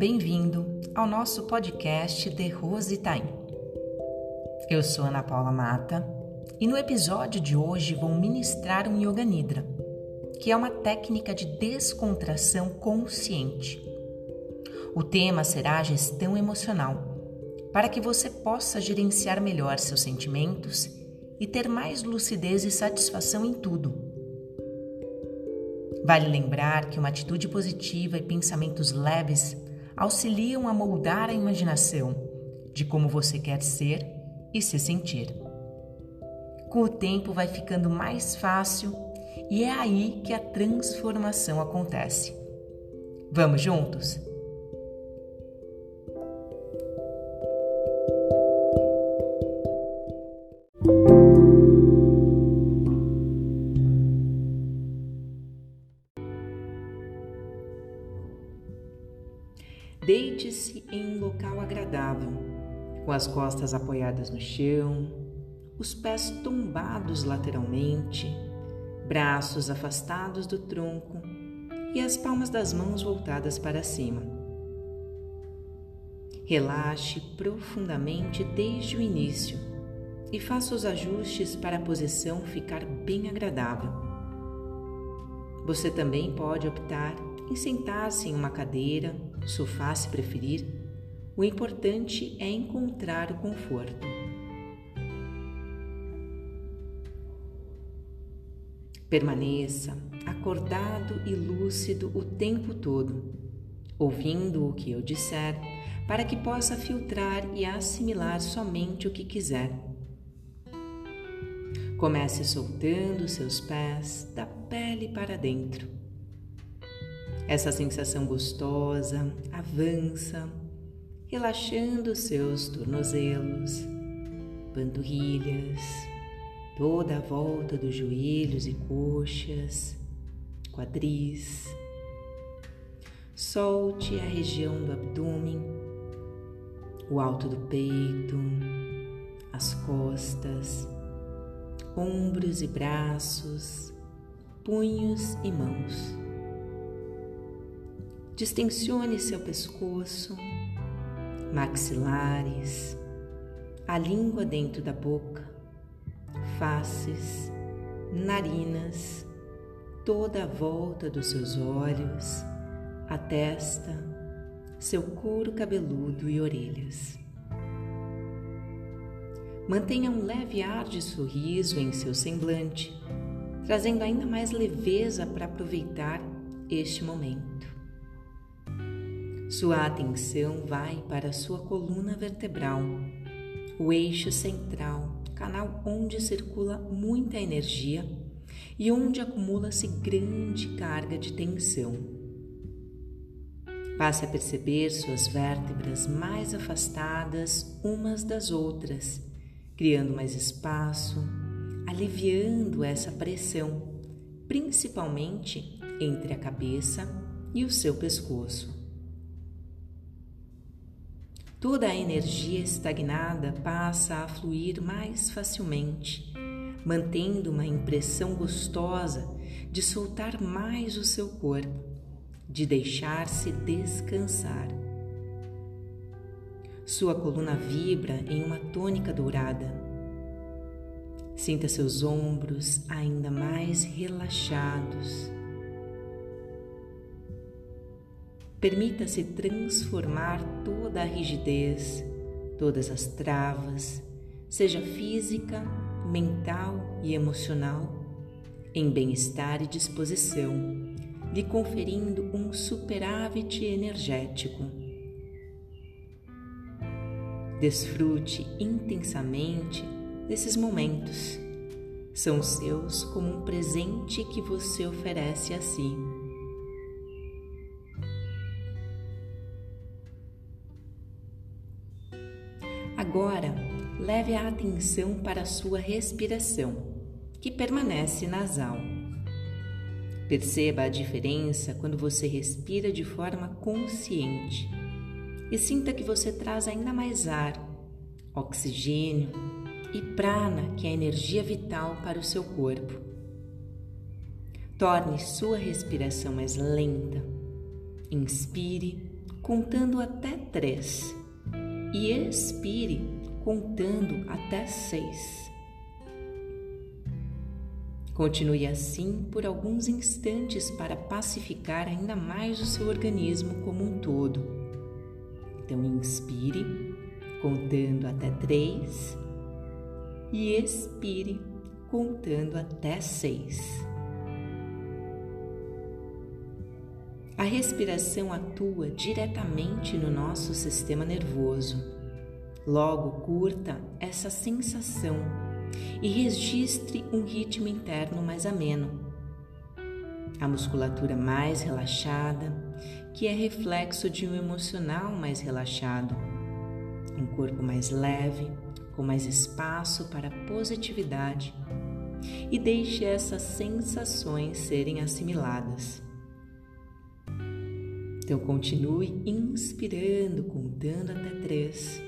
Bem-vindo ao nosso podcast The Rose Time. Eu sou Ana Paula Mata e no episódio de hoje vou ministrar um Yoga Nidra, que é uma técnica de descontração consciente. O tema será gestão emocional, para que você possa gerenciar melhor seus sentimentos e ter mais lucidez e satisfação em tudo Vale lembrar que uma atitude positiva e pensamentos leves auxiliam a moldar a imaginação de como você quer ser e se sentir. Com o tempo vai ficando mais fácil e é aí que a transformação acontece. Vamos juntos? Deite-se em um local agradável, com as costas apoiadas no chão, os pés tombados lateralmente, braços afastados do tronco e as palmas das mãos voltadas para cima. Relaxe profundamente desde o início e faça os ajustes para a posição ficar bem agradável. Você também pode optar em sentar-se em uma cadeira, sofá se preferir, o importante é encontrar o conforto. Permaneça acordado e lúcido o tempo todo, ouvindo o que eu disser, para que possa filtrar e assimilar somente o que quiser. Comece soltando seus pés da pele para dentro essa sensação gostosa avança, relaxando seus tornozelos, panturrilhas, toda a volta dos joelhos e coxas, quadris. Solte a região do abdômen, o alto do peito, as costas, ombros e braços, punhos e mãos. Distensione seu pescoço, maxilares, a língua dentro da boca, faces, narinas, toda a volta dos seus olhos, a testa, seu couro cabeludo e orelhas. Mantenha um leve ar de sorriso em seu semblante, trazendo ainda mais leveza para aproveitar este momento. Sua atenção vai para sua coluna vertebral, o eixo central, canal onde circula muita energia e onde acumula-se grande carga de tensão. Passe a perceber suas vértebras mais afastadas umas das outras, criando mais espaço, aliviando essa pressão, principalmente entre a cabeça e o seu pescoço. Toda a energia estagnada passa a fluir mais facilmente, mantendo uma impressão gostosa de soltar mais o seu corpo, de deixar-se descansar. Sua coluna vibra em uma tônica dourada. Sinta seus ombros ainda mais relaxados Permita-se transformar toda a rigidez, todas as travas, seja física, mental e emocional, em bem-estar e disposição, lhe conferindo um superávit energético. Desfrute intensamente desses momentos. São seus como um presente que você oferece a si. Agora, leve a atenção para a sua respiração, que permanece nasal. Perceba a diferença quando você respira de forma consciente e sinta que você traz ainda mais ar, oxigênio e prana, que é a energia vital para o seu corpo. Torne sua respiração mais lenta. Inspire contando até três e expire contando até seis. Continue assim por alguns instantes para pacificar ainda mais o seu organismo como um todo. Então, inspire, contando até três, e expire, contando até seis. A respiração atua diretamente no nosso sistema nervoso. Logo, curta essa sensação e registre um ritmo interno mais ameno. A musculatura mais relaxada, que é reflexo de um emocional mais relaxado. Um corpo mais leve, com mais espaço para positividade. E deixe essas sensações serem assimiladas. Então continue inspirando, contando até três,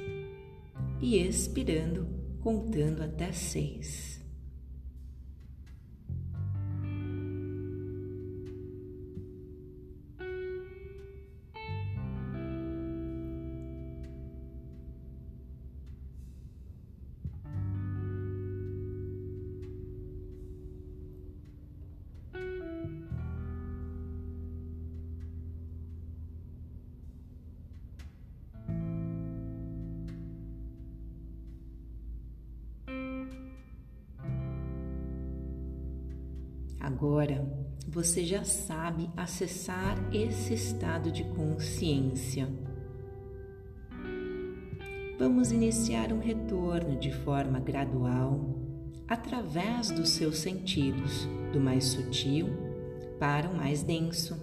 e expirando, contando até seis. Agora você já sabe acessar esse estado de consciência. Vamos iniciar um retorno de forma gradual através dos seus sentidos, do mais sutil para o mais denso.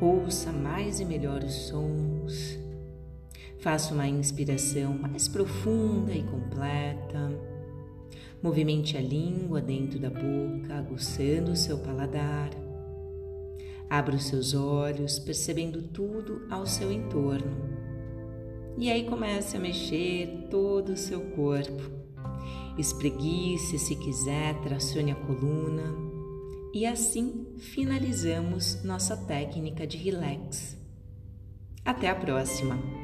Ouça mais e melhor os sons. Faça uma inspiração mais profunda e completa Movimente a língua dentro da boca, aguçando o seu paladar. Abra os seus olhos, percebendo tudo ao seu entorno. E aí comece a mexer todo o seu corpo. Espreguice se quiser, tracione a coluna. E assim finalizamos nossa técnica de relax. Até a próxima!